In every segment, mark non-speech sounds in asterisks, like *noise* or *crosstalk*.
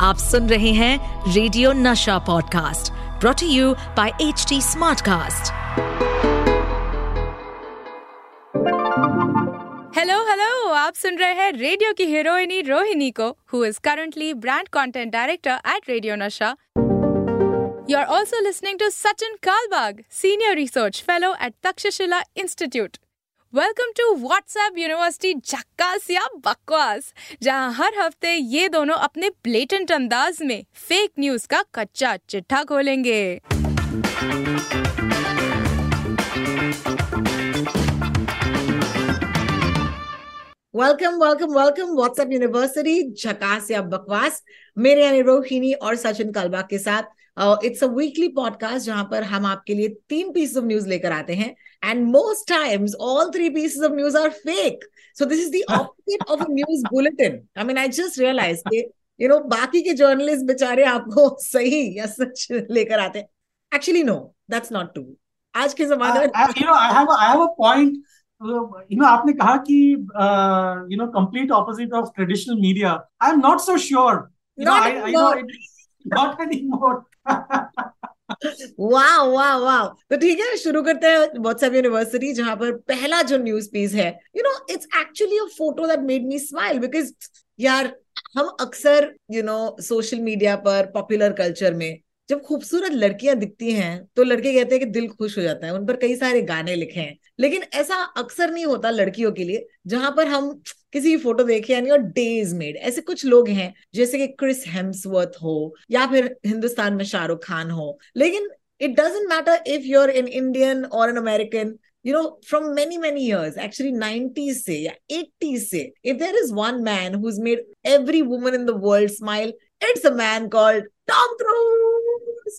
आप सुन रहे हैं radio Nasha podcast brought you by H T smartcast hello hello आप सुन रहे हैं रेडियो की हीरोइनी रोहिणी को who is currently brand content director at radio Nasha You are also listening to Sachin Kalbag, Senior Research Fellow at Takshashila Institute. Welcome to WhatsApp university झक्कास या बकवास जहाँ हर हफ़्ते ये दोनों अपने ब्लेटेंट अंदाज में फेक न्यूज़ का कच्चा चिट्ठा खोलेंगे। Welcome welcome welcome WhatsApp university झकास या बकवास मेरे यानी रोहिणी और सचिन कलबा के साथ इट्स अ वीकली पॉडकास्ट जहाँ पर हम आपके लिए तीन पीस ऑफ़ न्यूज़ लेकर आते हैं and most times all three pieces of news are fake so this is the opposite of news bulletin I mean I just realize के यू नो बाकी के जर्नलिस्ट बेचारे आपको सही या सच लेकर आते हैं। Actually no that's not true आज के जमाने में you know I have I have a point you know आपने कहा कि you know complete opposite of traditional media I am not so sure Anymore. not anymore वाह वाह वाह तो ठीक है, शुरू करते हैं व्हाट्सएप यूनिवर्सिटी जहाँ पर पहला जो न्यूज़ पीस है you know it's actually a photo that made me smile because यार, हम अक्सर यू नो सोशल मीडिया पर पॉपुलर कल्चर में, जब खूबसूरत लड़कियाँ दिखती हैं तो लड़के कहते हैं कि दिल खुश हो जाता है, उन पर कई सारे गाने लिखे हैं लेकिन ऐसा अक्सर नहीं होता लड़कियों के लिए, जहाँ पर हम किसी की फ़ोटो देखे यानी और डेज़ मेड ऐसे कुछ लोग हैं जैसे कि क्रिस हेम्सवर्थ हो या फिर हिंदुस्तान में शाहरुख खान हो. लेकिन it doesn't matter if you are in Indian और an American you know from many many years actually nineties से या एट्टीज से if there is one man who made every woman in the world smile it's a man called Tom Cruise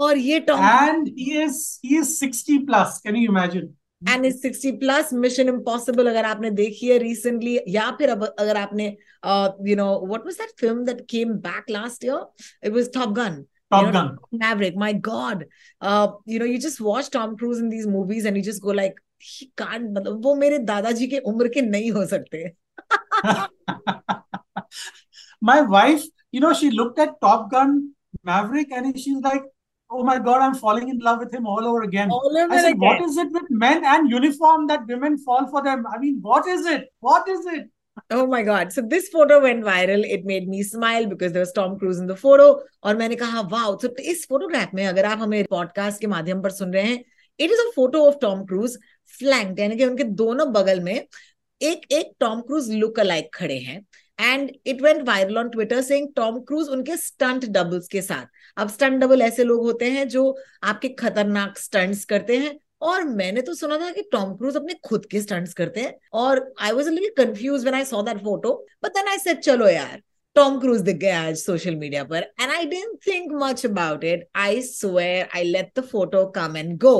और ये Tom and he is he is 60 plus can you imagine and is 60 plus mission impossible अगर आपने देखी है recently या फिर अब अगर आपने you know what was that film that came back last year it was top gun Top you know, Gun. Maverick, my God. Uh, you know, you just watch Tom Cruise in these movies and you just go like, he can't, मतलब वो मेरे दादाजी के उम्र के नहीं हो सकते my wife you know she looked at top gun maverick and she's like oh my god i'm falling in love with him all over again All over i said again. what is it with men and uniform that women fall for them i mean what is it what is it Oh my God. So this photo went viral. It made me smile because there was Tom Cruise in the photo. और मैंने कहा wow तो इस photograph में अगर आप हमें podcast के माध्यम पर सुन रहे हैं it is a photo of Tom Cruise flank यानी कि उनके दोनों बगल में एक एक टॉम क्रूज लुक अलाइक खड़े हैं and it went viral on Twitter saying Tom Cruise उनके स्टंट डबल्स के साथ अब स्टंट डबल ऐसे लोग होते हैं जो आपके खतरनाक स्टंट्स करते हैं। और मैंने तो सुना था कि टॉम क्रूज अपने खुद के स्टंट्स करते हैं। और I was a little confuse when I saw that photo but then I said चलो यार टॉम क्रूज दिख गया आज सोशल मीडिया पर. And I didn't think much about it I swear I let the photo come and go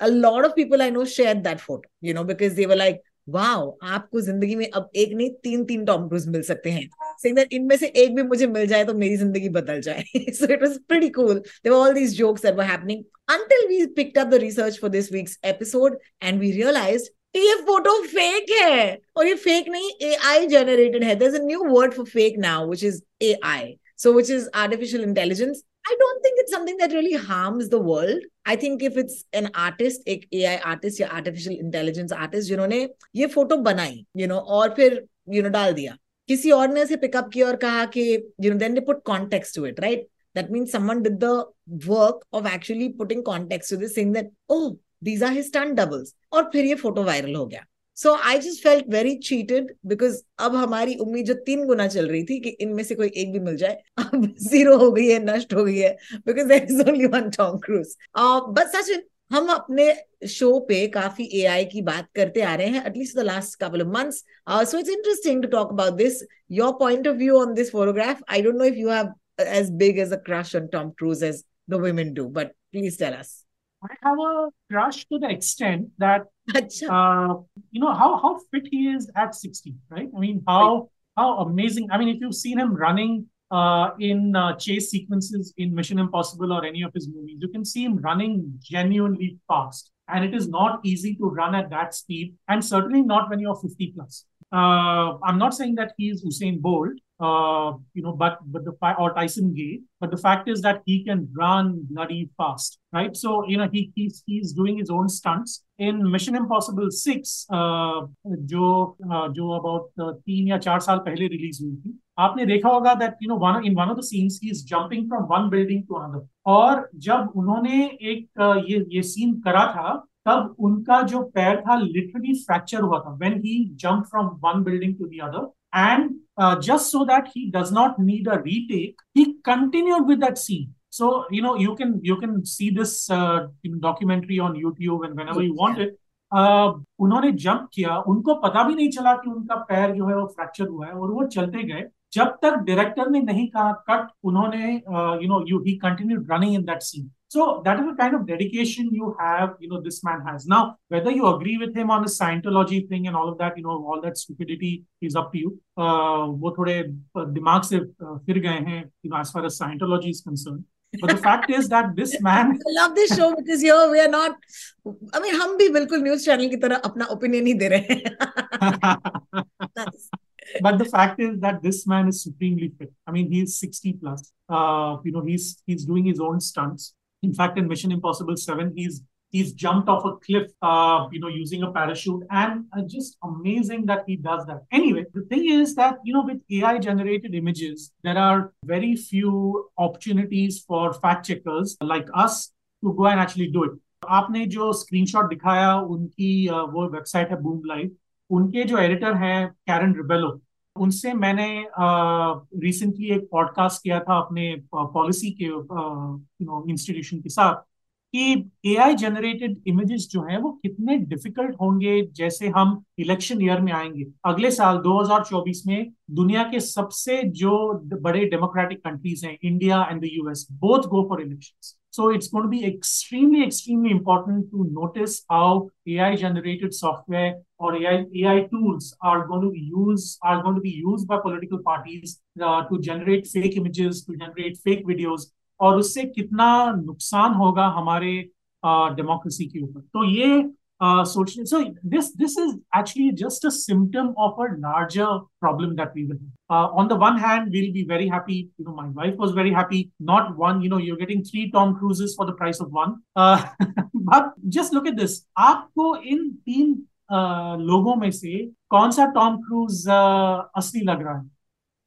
a lot of people I know shared that photo, you know, because they were like, wow, आपको ज़िंदगी में अब एक नहीं तीन तीन Tom cruise मिल सकते हैं। Saying that इनमें से एक भी मुझे मिल जाए तो मेरी ज़िंदगी बदल जाए so it was pretty cool there were all these jokes that were happening until we picked up the research for this week's episode and we realized ये फ़ोटो फेक है और ये फेक नहीं AI generated है there's a new word for fake now which is AI so which is artificial intelligence I don't think it's something that really harms the world. I think if it's an artist, एक AI artist या artificial intelligence artist जिन्होंने ये photo बनाई, you know, और फिर you know डाल दिया. किसी और ने उसे पिकअप किया और कहा कि you know then they put context to it right that mean someone did the work of actually putting context to this that oh these are his stunt doubles और फिर ये फ़ोटो वायरल हो गया। So I just felt very cheated because अब हमारी उम्मीद जो तीन गुना चल रही थी कि इनमें से कोई एक भी मिल जाए, अब *laughs* ज़ीरो हो गई है, नष्ट हो गई है because there is only one Tom Cruise but Sachin हम अपने शो पे काफी एआई की बात करते आ रहे हैं at least the last couple of months so it's interesting to talk about this your point of view on this photograph I don't know if you have as big as a crush on Tom Cruise as the women do, but please tell us. I have a crush to the extent that Acha. uh, you know how how fit he is at 60, right? I mean, how how amazing. I mean, if you've seen him running uh, in uh, chase sequences in Mission Impossible or any of his movies, you can see him running genuinely fast. And it is not easy to run at that speed, and certainly not when you're 50 plus. Uh, I'm not saying that he is Usain Bolt, uh, you know, but but the fact or Tyson Gay, but the fact is that he can run bloody fast, right? So you know he he's he's doing his own stunts in Mission Impossible Six, uh, जो uh, जो about uh, तीन या चार साल पहले release हुई थी आपने देखा होगा that you know one in one of the scenes he is jumping from one building to another और जब उन्होंने एक uh, ये ये सीन करा था तब उनका जो पैर था लिटरली फ्रैक्चर हुआ था when he jump from one building to the other uh, just so that he does not need a retake he continued with that scene. So you know you can you can see this uh, documentary on youtube and whenever you want it. Uh, उन्होंने jump किया उनको पता भी नहीं चला कि उनका पैर जो है वो फ्रैक्चर हुआ है और वो चलते गए। जब तक डायरेक्टर ने नहीं कहा कट उन्होंने you know you he continued running in that scene So that is the kind of dedication you have, you know, this man has. Now, whether you agree with him on the Scientology thing and all of that, you know, all that stupidity is up to you. Uh, वो थोड़े दिमाग से फिर गए हैं, you know, as far as Scientology is concerned. But the fact is that this man. I love this show because here we are not. I mean, हम भी बिल्कुल न्यूज़ चैनल की तरह अपना ओपिनियन ही दे रहे हैं. but the fact is that this man is supremely fit. I mean, he's 60 plus. Uh, you know, he's he's doing his own stunts. In fact, in Mission Impossible 7, he's he's jumped off a cliff, uh, you know, using a parachute, and uh, just amazing that he does that. Anyway, the thing is that you know, with AI generated images, there are very few opportunities for fact checkers like us to go and actually do it. आपने जो screenshot दिखाया उनकी वो website है boom live उनके जो editor हैं Karen Rebelo उनसे मैंने रिसेंटली एक पॉडकास्ट किया था अपने पॉलिसी के यू नो इंस्टीट्यूशन के साथ कि एआई जनरेटेड इमेजेस जो हैं, वो कितने डिफ़िकल्ट होंगे जैसे हम इलेक्शन ईयर में आएँगे। अगले साल 2024 में दुनिया के सबसे जो बड़े डेमोक्रेटिक कंट्रीज़ हैं India and the US both go for elections So it's going to be extremely, extremely important to notice how AI generated software or AI, AI tools are going to be used are going to be used by political parties uh, to generate fake images, to generate fake videos, और उससे कितना नुकसान होगा हमारे democracy uh, के ऊपर तो ये uh, social. So this this is actually just a symptom of a larger problem that we will have. Uh, on the one hand, we'll be very happy. You know, my wife was very happy. Not one. You know, you're getting three Tom Cruises for the price of one. Uh, *laughs* but just look at this. आपको इन तीन uh, लोगों में से कौन सा Tom cruise uh, असली लग रहा है?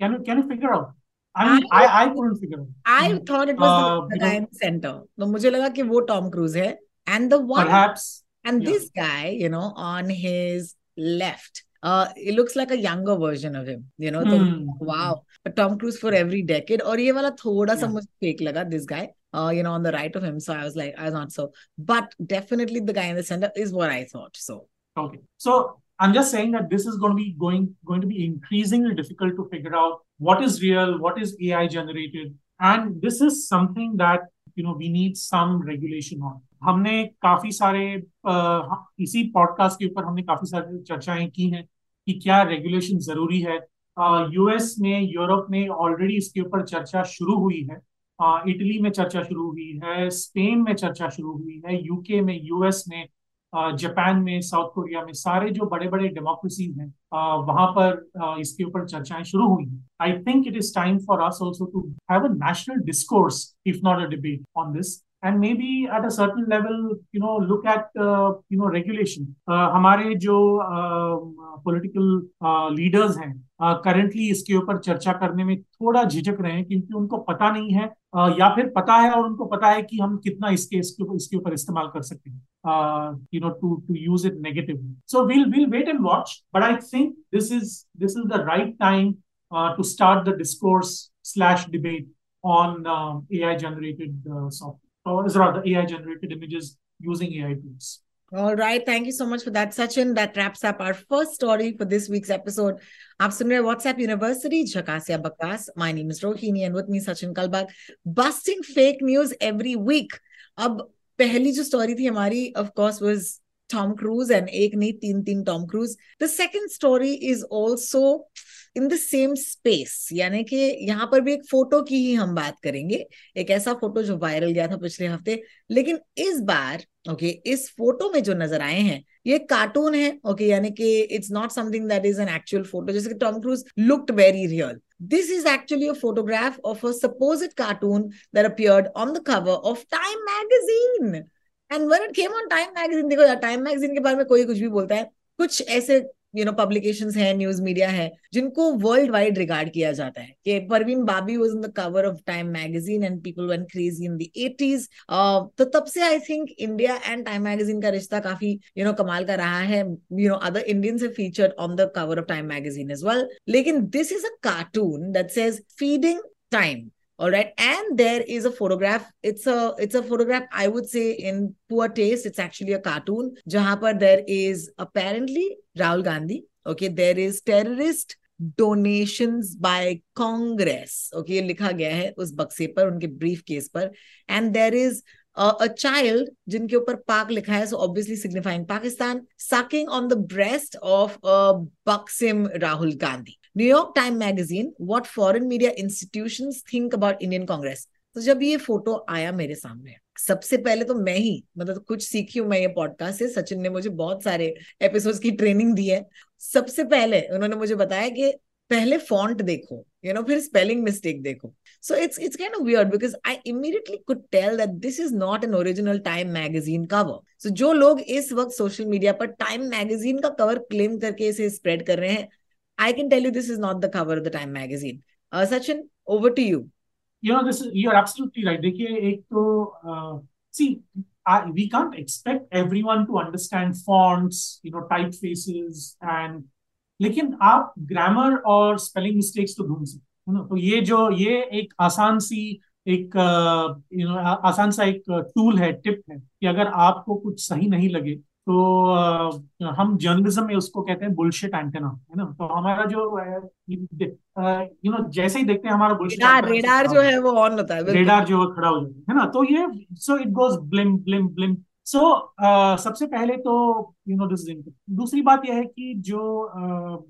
Can you can you figure out? I mean, I, I, I couldn't figure out. I thought it was uh, the guy in the center. तो मुझे लगा कि वो टॉम क्रूज है. And the one perhaps and yeah. this guy, you know, on his left, uh, it looks like a younger version of him, you know. Hmm. wow. But Tom Cruise for every decade. Or ये वाला थोड़ा सा मुझे fake लगा, this guy. Uh, you know, on the right of him. So I was like, I was not so. But definitely the guy in the center is what I thought. So okay. So I'm just saying that this is going to be going going to be increasingly difficult to figure out what is real, what is AI generated, and this is something that you know, we need some regulation on. हमने काफ़ी सारे इसी podcast के ऊपर हमने काफ़ी सारी चर्चाएँ की हैं कि क्या रेगुलेशन ज़रूरी है यूएस में यूरोप में ऑलरेडी इसके ऊपर चर्चा शुरू हुई है इटली में चर्चा शुरू हुई है स्पेन में चर्चा शुरू हुई है यूके में यूएस में जापान में साउथ कोरिया में सारे जो बड़े बड़े डेमोक्रेसीज हैं वहाँ पर इसके ऊपर चर्चाएँ शुरू हुई हैं। I think it is time for us also to have a national discourse if not a debate on this maybe at a certain level you know look at uh, you know regulation. uh, हमारे जो political uh, leaders uh, हैं currently इसके ऊपर चर्चा करने में थोड़ा झिझक रहे हैं क्योंकि उनको पता नहीं है या फिर पता है और उनको पता है कि हम कितना इसके इसके ऊपर इसके ऊपर इस्तेमाल कर सकते हैं you know to to use it negatively so will will wait and watch but I think this is this is the right time start the discourse slash debate on uh, AI generated uh, software or rather AI generated images using AI tools. All right. Thank you so much for that, Sachin. That wraps up our first story for this week's episode. आप सुन WhatsApp University, Jhakasya Bakas. My name is Rohini and with me Sachin Kalbag. Busting fake news every week. अब पहली जो story थी हमारी of course was Tom Cruise and ek nahi teen teen Tom Cruise. The second story is also in the same space. यानी कि यहाँ पर भी एक फ़ोटो की ही हम बात करेंगे. एक ऐसा फ़ोटो जो वायरल गया था पिछले हफ़्ते. लेकिन इस बार ओके okay, इस फ़ोटो में जो नज़र आए हैं ये कार्टून है ओके यानी कि it's not something that is an actual photo जैसे कि Tom Cruise looked very real this is actually a photograph of a supposed cartoon that appeared on the cover of Time magazine And when it came on Time magazine, देखो यार Time magazine के बारे में कोई कुछ भी बोलता है कुछ ऐसे यू नो पब्लिकेशंस है न्यूज़ मीडिया है जिनको वर्ल्ड वाइड रिगार्ड किया जाता है कि Parveen Babi was in the cover of Time magazine and people won crazy in the 80s तो तब से I think India and Time magazine का रिश्ता काफ़ी यू you नो know, कमाल का रहा है you know other Indians have featured on the cover of Time magazine as well लेकिन this is a cartoon that says feeding time all right and there is a photograph it's a it's a photograph i would say in poor taste it's actually a cartoon jahan par there is apparently rahul gandhi okay there is terrorist donations by congress okay likha gaya hai us bakse par unke brief case par and there is a child जिनके ऊपर पाक लिखा है so obviously signifying Pakistan sucking on the breast of a buxom Rahul New York Time magazine what foreign media institution think about Indian Congress तो जब ये photo आया मेरे सामने, सबसे पहले तो मैं ही मतलब तो कुछ सीखी हूँ मैं ये पॉडकास्ट से। सचिन ने मुझे बहुत सारे एपिसोड्स की ट्रेनिंग दी है। सबसे पहले उन्होंने मुझे बताया कि पहले फॉन्ट देखो यू नो फिर स्पेलिंग मिस्टेक देखो। So it's it's kind of weird because I immediately could tell that this is not an original Time magazine cover so जो लोग इस वक्त सोशल मीडिया पर टाइम मैगजीन का कवर क्लेम करके इसे स्प्रेड कर रहे हैं I can tell you this is not the cover of the Time magazine. Uh, Sachin, over to you. You know, this is you're absolutely right. देखिए एक तो uh, see I, we can't expect everyone to understand fonts, you know, typefaces and लेकिन आप grammar और spelling mistakes तो ढूंढ सकते है ना तो ये जो ये एक आसान सी एक यू नो आसान सा एक टूल है टिप है कि अगर आपको कुछ सही नहीं लगे तो आ, हम जर्नलिज्म में उसको कहते हैं बुलशिट एंटेना है ना? तो हमारा जो यू नो जैसे ही देखते हैं हमारा बुलशिट रेडार रेडार जो है वो ऑन होता है रेडार जो है खड़ा हो जाता है ना? तो ये सो इट गोज ब्लिम ब्लिम ब्लिम सो सबसे पहले तो यू नो दिस दूसरी बात यह है कि जो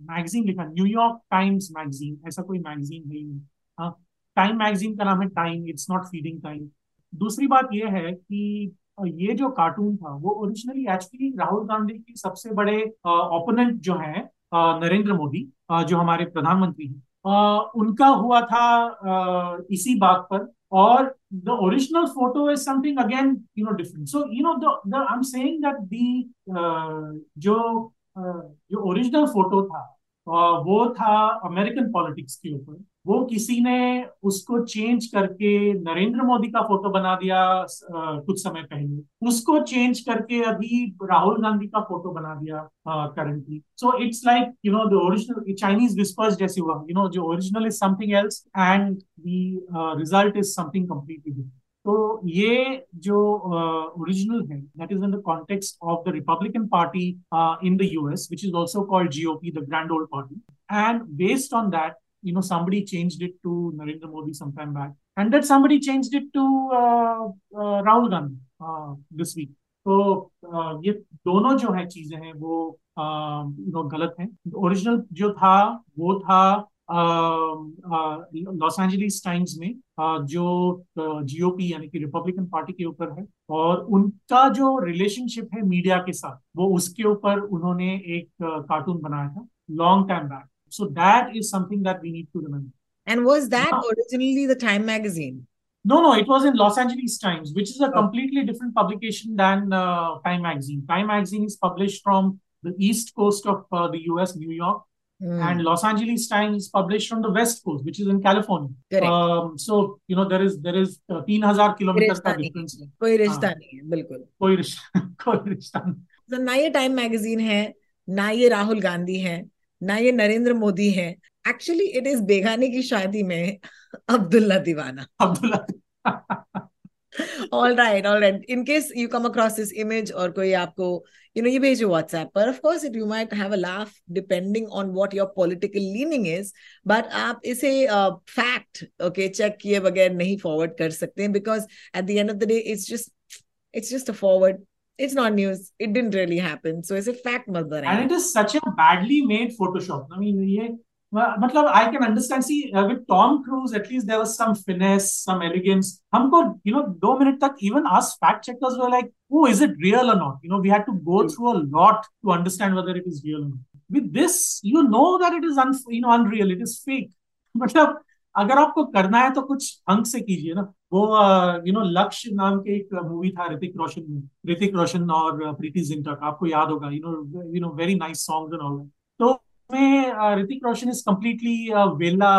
मैगजीन uh, लिखा न्यूयॉर्क टाइम्स मैगजीन ऐसा कोई मैगजीन है हाँ टाइम मैगजीन का नाम है Time it's not feeding time दूसरी बात यह है कि और ये जो कार्टून था, वो ओरिजिनली एक्चुअली राहुल गांधी के सबसे बड़े ओपोनेंट जो है नरेंद्र मोदी जो हमारे प्रधानमंत्री हैं उनका हुआ था इसी बात पर और the original photo is something again you know different so you know the I am saying that the जो जो ओरिजिनल फ़ोटो था वो था अमेरिकन पॉलिटिक्स के ऊपर। वो किसी ने उसको चेंज करके नरेंद्र मोदी का फ़ोटो बना दिया कुछ समय पहले। उसको चेंज करके अभी राहुल गांधी का फ़ोटो बना दिया currently so it's like you know the original Chinese whispers जैसे हुआ। यू नो जो original is something else and the result is something completely different तो ये जो ओरिजिनल है that is in the context of the Republican Party in the US which is also called GOP the Grand Old Party and based on that you know somebody changed it to Narendra Modi some time back, and that somebody changed it to uh, uh, Rahul Gandhi uh, this week. तो uh, ये दोनों जो है चीज़ें हैं वो no गलत हैं. ओरिजिनल जो था वो था लॉस एंजलिस टाइम्स में जो जीओपी यानी कि रिपब्लिकन पार्टी के ऊपर है और उनका जो रिलेशनशिप है मीडिया के साथ वो उसके ऊपर उन्होंने एक कार्टून बनाया था long time back So that is something that we need to remember And was that yeah. originally the Time magazine? No, no, it was in Los Angeles Times, which is a oh. completely different publication than uh, Time magazine. Time magazine is published from the east coast of uh, the US, New York, Mm. And Los Angeles Times is published from the West Coast, which is in California. Correct. Um, so you know there is there is uh, तीन हजार kilometre का difference है कोई रिश्ता नहीं है बिल्कुल कोई रिश्ता कोई रिश्ता नहीं तो ना ये टाइम मैगजीन है ना ये राहुल गांधी है ना ये नरेंद्र मोदी है। एक्चुअली इट इज़ बेघाने की शादी में अब्दुल्ला दीवाना। All right all right in case you come across this image और कोई आपको यू नो ये भेजो व्हाट्सएप पर of it you might have laugh depending on what your political leaning is but आप इसे फैक्ट ओके चेक किए बगैर नहीं फॉरवर्ड कर सकते because at the end of the day it's just it's just a forward it's not news. It didn't really happen. So it's a fact mother. And it is such a badly made photoshop. I mean ye मतलब I can understand see with Tom Cruise at least there was some finesse some elegance हमको you know दो minute तक even as fact checkers were like oh is it real और not you know we had to go through a lot to understand whether it is real this you know that it is un, you know unreal. It is fake. मतलब अगर आपको करना है तो कुछ ढंग से कीजिए ना वो यू नो लक्ष्य नाम के एक मूवी था ऋतिक रोशन ऋतिक रोशन और प्रीति जिंटा का, आपको याद होगा you know you know very nice songs and all तो में ऋतिक रोशन इज़ कम्प्लीटली वेला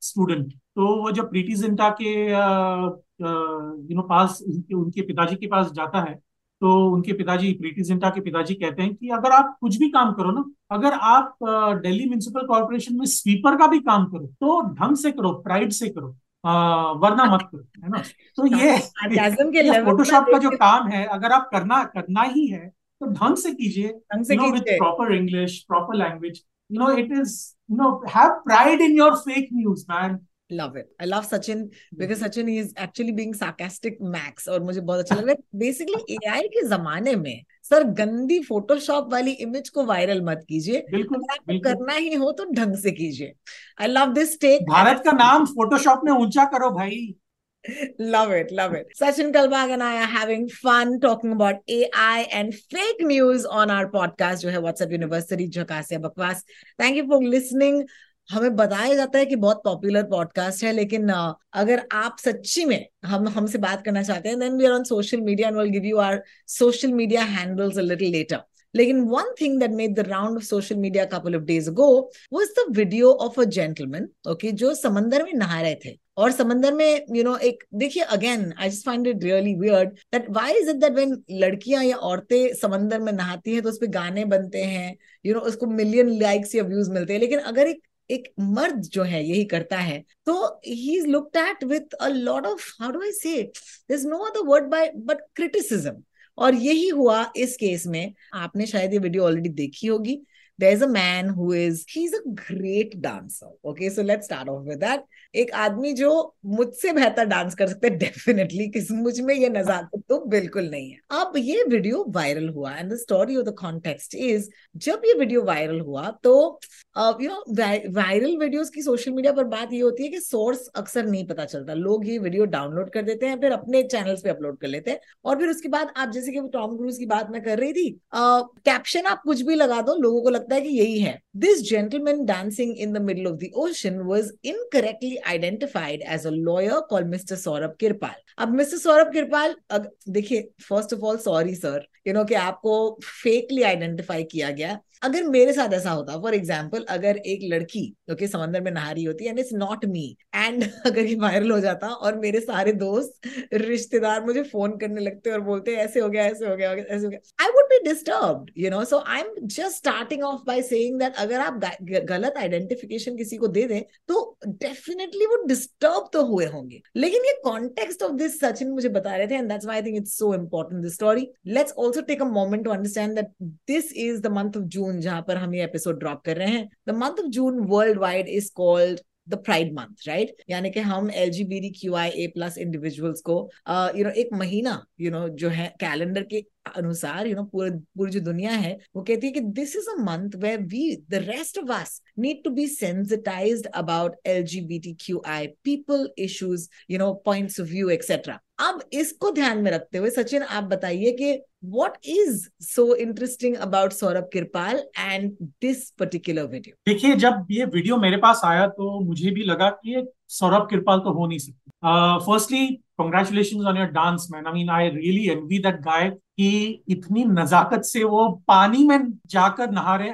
स्टूडेंट तो वो जब प्रीति जिंटा के यू नो पास, उनके पिताजी के पास जाता है तो उनके पिताजी प्रीति जिंटा के पिताजी कहते हैं कि अगर आप कुछ भी काम करो ना, अगर आप दिल्ली म्यूनिसिपल कॉर्पोरेशन में स्वीपर का भी काम करो तो ढंग से करो प्राइड से करो वरना मत करो है ना? तो ये, *laughs* ये फोटोशॉप का जो काम है अगर आप करना करना ही है तो ढंग से कीजिए proper English proper language you know it is you know have pride in your fake news man love it. I love sachin because sachin is actually being sarcastic max और मुझे बहुत अच्छा लग रहा है। बेसिकली एआई के जमाने में सर गंदी फोटोशॉप वाली इमेज को वायरल मत कीजिए बिल्कुल, बिल्कुल करना ही हो तो ढंग से कीजिए I love this take Bharat का नाम फोटोशॉप में ऊँचा करो भाई love it love it sachin kalbag and i are having fun talking about ai and fake news on our podcast जो है WhatsApp University झकासिया बकवास thank you for listening हमें बताया जाता है कि बहुत पॉपुलर पॉडकास्ट है लेकिन अगर आप सच्ची में हम हमसे बात करना चाहते हैं then we are on social media and will give you our social media handles a little later लेकिन one thing that made the round of social media couple of days ago was the video of a gentleman okay जो समंदर में नहा रहे थे। और समंदर में यू you नो know, एक देखिए again I just find it really weird that why is it that when लड़कियाँ या औरतें समंदर में नहाती हैं तो उस पर गाने बनते हैं यू you नो know, उसको मिलियन लाइक्स या व्यूज़ मिलते हैं। लेकिन अगर एक एक मर्द जो है, यही करता है। तो he is looked at with a lot of how do I say no other word by but criticism और यही हुआ इस केस में। आपने शायद ये वीडियो ऑलरेडी देखी होगी। There's a man who is, he's a great dancer. Okay, so let's start off with that. एक आदमी जो मुझसे बेहतर डांस कर सकते हैं डेफिनेटली मुझमें ये नजाकत तो बिल्कुल नहीं है। अब ये वीडियो वायरल हुआ and the story of the context is जब ये वीडियो वायरल हुआ तो यू नो वायरल वीडियोस की सोशल मीडिया पर बात ये होती है कि सोर्स अक्सर नहीं पता चलता। लोग ये वीडियो डाउनलोड कर देते हैं, फिर अपने चैनल्स पे अपलोड कर लेते हैं, और फिर उसके बाद आप, जैसे कि टॉम क्रूज की बात मैं कर रही थी कैप्शन आप कुछ भी लगा दो, लोगों को लगता है कि यही है। This gentleman dancing in the middle of the ocean was incorrectly identified as a lawyer call mister Saurabh Kirpal अब मिस्टर सौरभ किरपाल देखिए first of all sorry sir you know कि आपको फेकली आइडेंटिफाई किया गया। अगर मेरे साथ ऐसा होता फॉर एग्ज़ाम्पल अगर एक लड़की ओके okay, समंदर में नहा रही होती and it's not me and अगर ये वायरल हो जाता और मेरे सारे दोस्त रिश्तेदार मुझे फ़ोन करने लगते और बोलते ऐसे हो गया ऐसे हो गया ऐसे हो गया। I would be disturb you know so I am just starting off by saying that अगर आप गलत आइडेंटिफिकेशन किसी को दे दें तो डेफिनेटली वो डिस्टर्ब तो हुए होंगे। लेकिन ये कॉन्टेक्स्ट ऑफ़ दिस सचिन मुझे बता रहे थे and that's I think it's so important this story let's also take a moment to understand that this is the month of June जहाँ पर हम ये एपिसोड ड्रॉप कर रहे हैं the month of June world wide is called the pride month right यानी कि हम L G B D Q I A plus individuals को you uh, know you know, एक महीना यू you नो know, जो है कैलेंडर के अनुसार यू नो पूरी पूरी जो दुनिया है, वो कहती है कि this is a month way we the rest of us need to be sensitized about L G B T Q I people issues you know points of view etcetera अब इसको ध्यान में रखते हुए, सचिन, आप बताइए कि what is so interesting about Saurabh Kripal and this particular video देखिए, जब ये वीडियो मेरे पास आया तो मुझे भी लगा कि ये सौरभ किरपाल तो हो नहीं सकती firstly congratulation on your dance man I mean I really envy that guy इतनी नजाकत से वो पानी में जाकर नहा रहे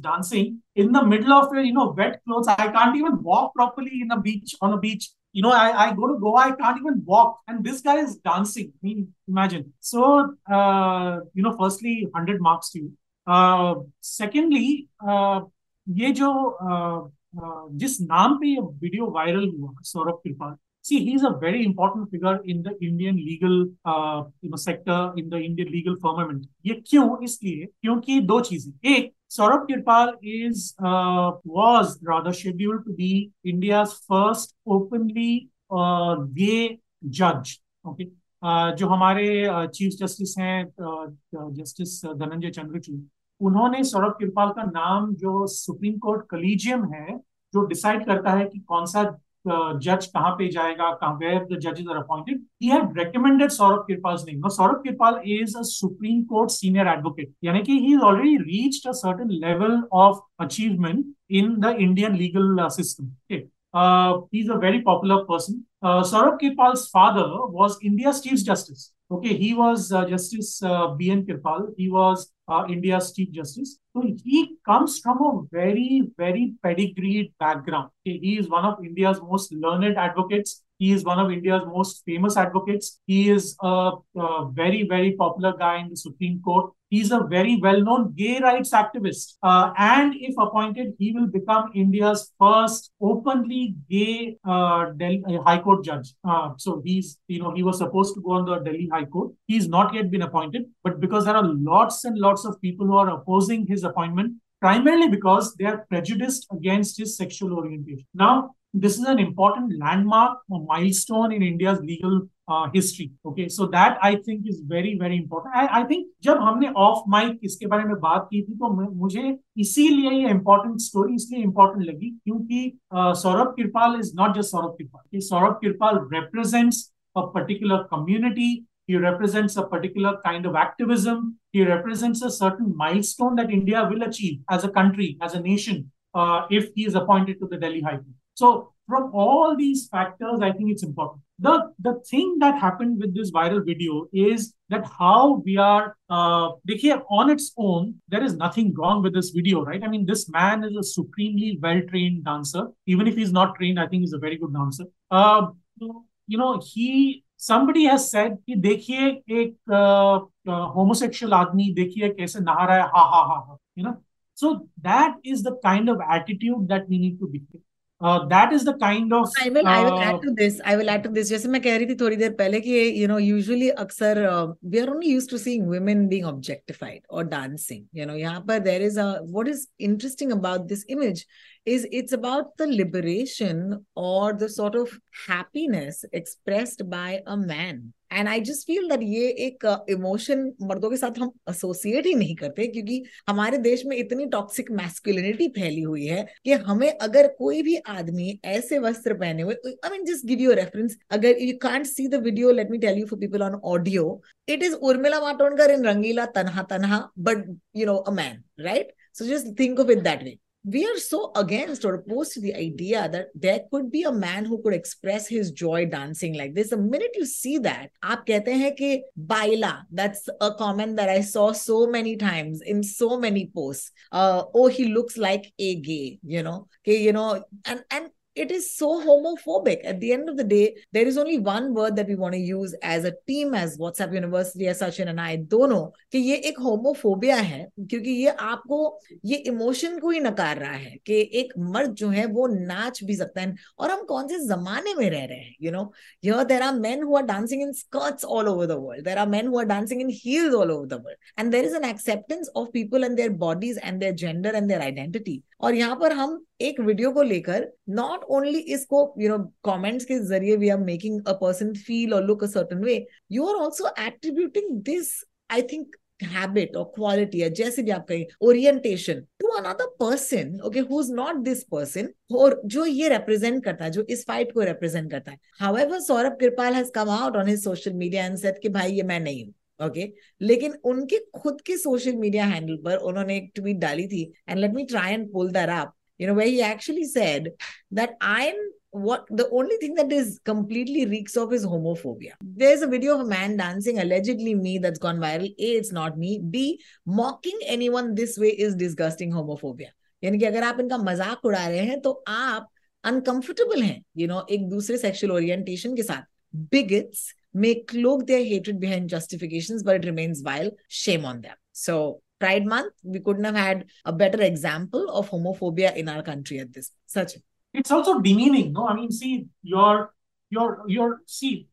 dancing in the middle of you know wet clothes I can't even walk properly in beach on beach you know, I, I go to Goa, I can't even walk, and this guy is dancing. I mean, imagine. So, uh, you know, firstly, 100 marks to you. Uh, secondly, uh, uh, Uh, जिस नाम पे ये video viral हुआ, Saurabh Kripal see he is a very important figure in the Indian legal sector in the Indian legal firmament ये क्यों? इसलिए क्योंकि दो चीज़ें। एक, Saurabh Kripal is was rather scheduled to be India first openly gay जज okay जो हमारे uh, चीफ जस्टिस हैं जस्टिस धनंजय चंद्रचूड़ उन्होंने सौरभ किरपाल का नाम जो सुप्रीम कोर्ट कलीजियम है, जो डिसाइड करता है कि कौन सा जज कहाँ पे जाएगा वेयर द जजेस are appointed he recommended Saurabh Kirpal's name Saurabh Kirpal is a Supreme Court senior advocate यानी कि he is already reached a certain level of achievement in the Indian legal. Okay. Uh, he's a very popular person. Uh, Saurabh Kirpal's father was India's Chief Justice. Okay, he was uh, Justice uh, B.N. Kirpal. He was uh, India's Chief Justice. So he comes from a very, very pedigreed background. Okay, he is one of India's most learned advocates. He is one of India's most famous advocates. He is a, a very, very popular guy in the Supreme Court. He's a very well-known gay rights activist. Uh, and if appointed, he will become India's first openly gay uh, Delhi, uh, High Court judge. Uh, so he's, you know, he was supposed to go on the Delhi High Court. He's not yet been appointed, but because there are lots and lots of people who are opposing his appointment, primarily because they are prejudiced against his sexual orientation. Now, this is an important landmark, a milestone in India's legal uh, history. Okay, so that I think is very very important. I, I think जब हमने of mic इसके बारे में बात की थी तो मुझे इसीलिए ये इम्पोर्टेंट स्टोरी इसलिए इम्पोर्टेंट लगी क्योंकि Saurabh Kirpal is not just Saurabh Kirpal Saurabh Kirpal represents a particular community he represents a particular kind of activism he represents a certain milestone that india will achieve as a country as a nation uh, if he is appointed to the delhi high court so from all these factors, I think it's important. The the thing that happened with this viral video is that how we are uh on its own, there is nothing wrong with this video, right? I mean, this man is a supremely well-trained dancer. Even if he's not trained, I think he's a very good dancer. Uh, you know, he somebody has said कि देखिए एक homosexual आदमी देखिए कैसे नहा रहा है ha ha ha ha you know so that is the kind of attitude that we need to be that is the kind of I will I will add to this I will add to this जैसे मैं कह रही थी थोड़ी देर पहले कि you know usually अक्सर we are only used to seeing women being objectified और डांसिंग यू नो यहाँ पर there is a what is interesting about this image is it's about the liberation or the sort of happiness expressed by a man. And I just feel that ये एक emotion uh, मर्दों के साथ हम associate ही नहीं करते क्योंकि हमारे देश में इतनी टॉक्सिक मैस्कुलिनिटी फैली हुई है कि हमें अगर कोई भी आदमी ऐसे वस्त्र पहने हुए I mean just give you reference अगर you can't see the video let me tell you for people on audio it is Urmila Matondkar in Rangeela Tanha Tanha but you know a man right so just think of it that way we are so against or opposed to the idea that there could be a man who could express his joy dancing like this. The minute you see that, aap kehte hain ki baila. That's a comment that I saw so many times in so many posts. Uh, oh, he looks like a gay, you know. Okay, you know, and and it is so homophobic. At the end of the day, there is only one word that we want to use as a team, as WhatsApp University, as Sachin and I दोनों कि ये एक homophobia है क्योंकि ये आपको ये emotion को ही नकार रहा है कि एक मर्द जो है वो नाच भी सकता है। और हम कौन से जमाने में रह रहे हैं you know here there are men who are dancing in skirts all over the world there are men who are dancing in heels all over the world and there is an acceptance of people and their bodies and their gender and their identity और यहाँ पर हम एक video को लेकर not only इसको you know comments के ज़रिए we are making a person feel और look a certain way you are also attributing this I think habit और क्वालिटी है जैसे भी आप कहें orientation to another person okay who is not this person और जो ये रिप्रेजेंट करता है, जो इस फाइट को रिप्रेजेंट करता है। However Saurabh Kripal has come out on his social media and said कि भाई, ये मैं नहीं हूँ। ओके? लेकिन उनके खुद के सोशल मीडिया हैंडल पर उन्होंने एक ट्वीट डाली थी and let me try and pull that up you know where he actually said that i'm what the only thing that is completely reeks of is homophobia there's a video of a man dancing allegedly me that's gone viral a it's not me b mocking anyone this way is disgusting homophobia यानी कि अगर आप इनका मज़ाक उड़ा रहे हैं तो आप अनकंफर्टेबल हैं यू you नो know, एक दूसरे सेक्सुअल ओरिएंटेशन के साथ बिगट्स may cloak their hatred behind justifications, but it remains vile. Shame on them. So, Pride Month, we couldn't have had a better example of homophobia in our country at this. Such. It's also demeaning, no? I mean, see, you're, you're, you're, see,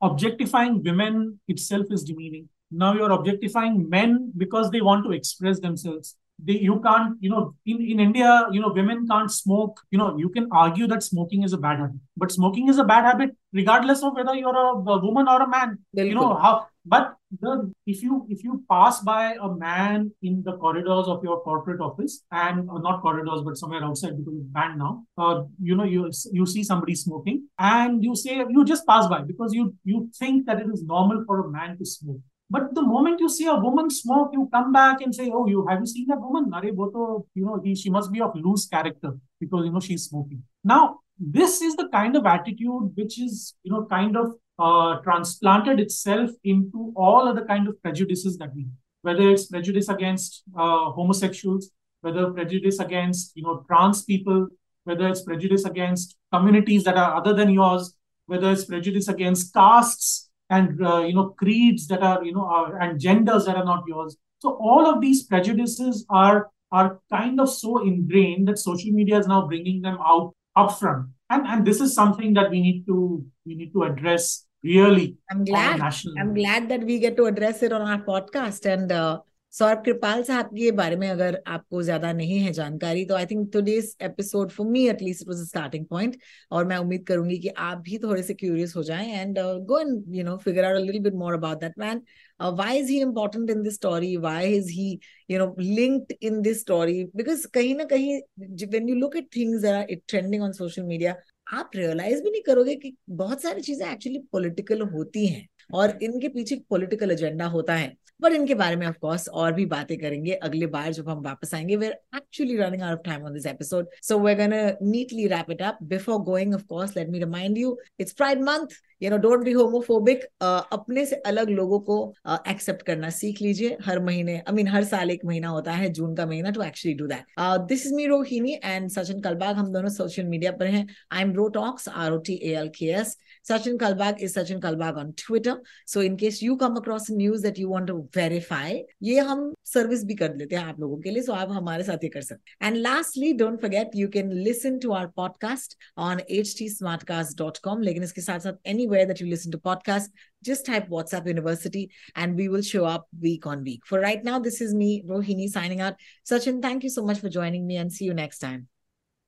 objectifying women itself is demeaning. Now you're objectifying men because they want to express themselves they you can't you know in, in india you know women can't smoke. You know you can argue that smoking is a bad habit but smoking is a bad habit regardless of whether you're a, a woman or a man you know how but the if you if you pass by a man in the corridors of your corporate office and uh, not corridors but somewhere outside because it's banned now uh, you know you you see somebody smoking and you say you just pass by because you you think that it is normal for a man to smoke But the moment you see a woman smoke, you come back and say, "Oh, you have you seen that woman? Are you know, he, she must be of loose character because you know she's smoking." Now, this is the kind of attitude which is you know kind of uh, transplanted itself into all other kind of prejudices that we have, whether it's prejudice against uh, homosexuals, whether prejudice against you know trans people, whether it's prejudice against communities that are other than yours, whether it's prejudice against castes and uh, you know creeds that are you know are, and genders that are not yours. So all of these prejudices are are kind of so ingrained that social media is now bringing them out upfront, and and this is something that we need to we need to address really. I'm glad. I'm glad that we get to address it on our podcast and. Uh, Saurabh Kirpal साहब के बारे में अगर आपको ज़्यादा नहीं है जानकारी तो I think today's episode for me at least it was a starting point और मैं उम्मीद करूँगी कि आप भी थोड़े से क्यूरियस हो जाएँ and go and you know figure out a little bit more about that man why is he important in this story why is he you know linked in this story because कहीं ना कहीं when you look at things it trending on social media आप realize भी नहीं करोगे कि बहुत सारी चीज़ें एक्चुअली पॉलिटिकल होती हैं और इनके पीछे पॉलिटिकल एजेंडा होता है। बट इनके बारे में ऑफकोर्स और भी बातें करेंगे अगले बार जब हम वापस आएँगे। We're actually running out of time on this episode so gonna neatly wrap it up before going of course let me remind you it's pride month you know don't be homophobic अपने से अलग लोगों को accept uh, करना सीख लीजिए हर महीने। आई I मीन mean, हर साल एक महीना होता है जून का महीना to actually do that this is me Rohini and Sachin Kalbag हम दोनों सोशल मीडिया पर हैं। I am Ro talks R O T A L K S Sachin Kalbag is Sachin Kalbag on Twitter. So in case you come across news that you want to verify, ये हम service भी कर देते हैं आप लोगों के लिए। सो so आप हमारे साथ ये कर सकते हैं। And lastly don't forget you can listen to our podcast on H T Smartcast लेकिन इसके साथ साथ any anywhere that you listen to podcasts, just type WhatsApp University and we will show up week on week. For right now, this is me, Rohini, signing out. Sachin, thank you so much for joining me and see you next time.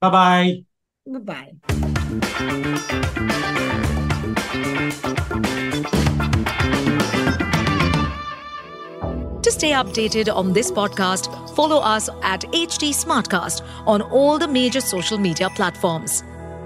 Bye bye. Bye bye. To stay updated on this podcast, follow us at HD Smartcast on all the major social media platforms.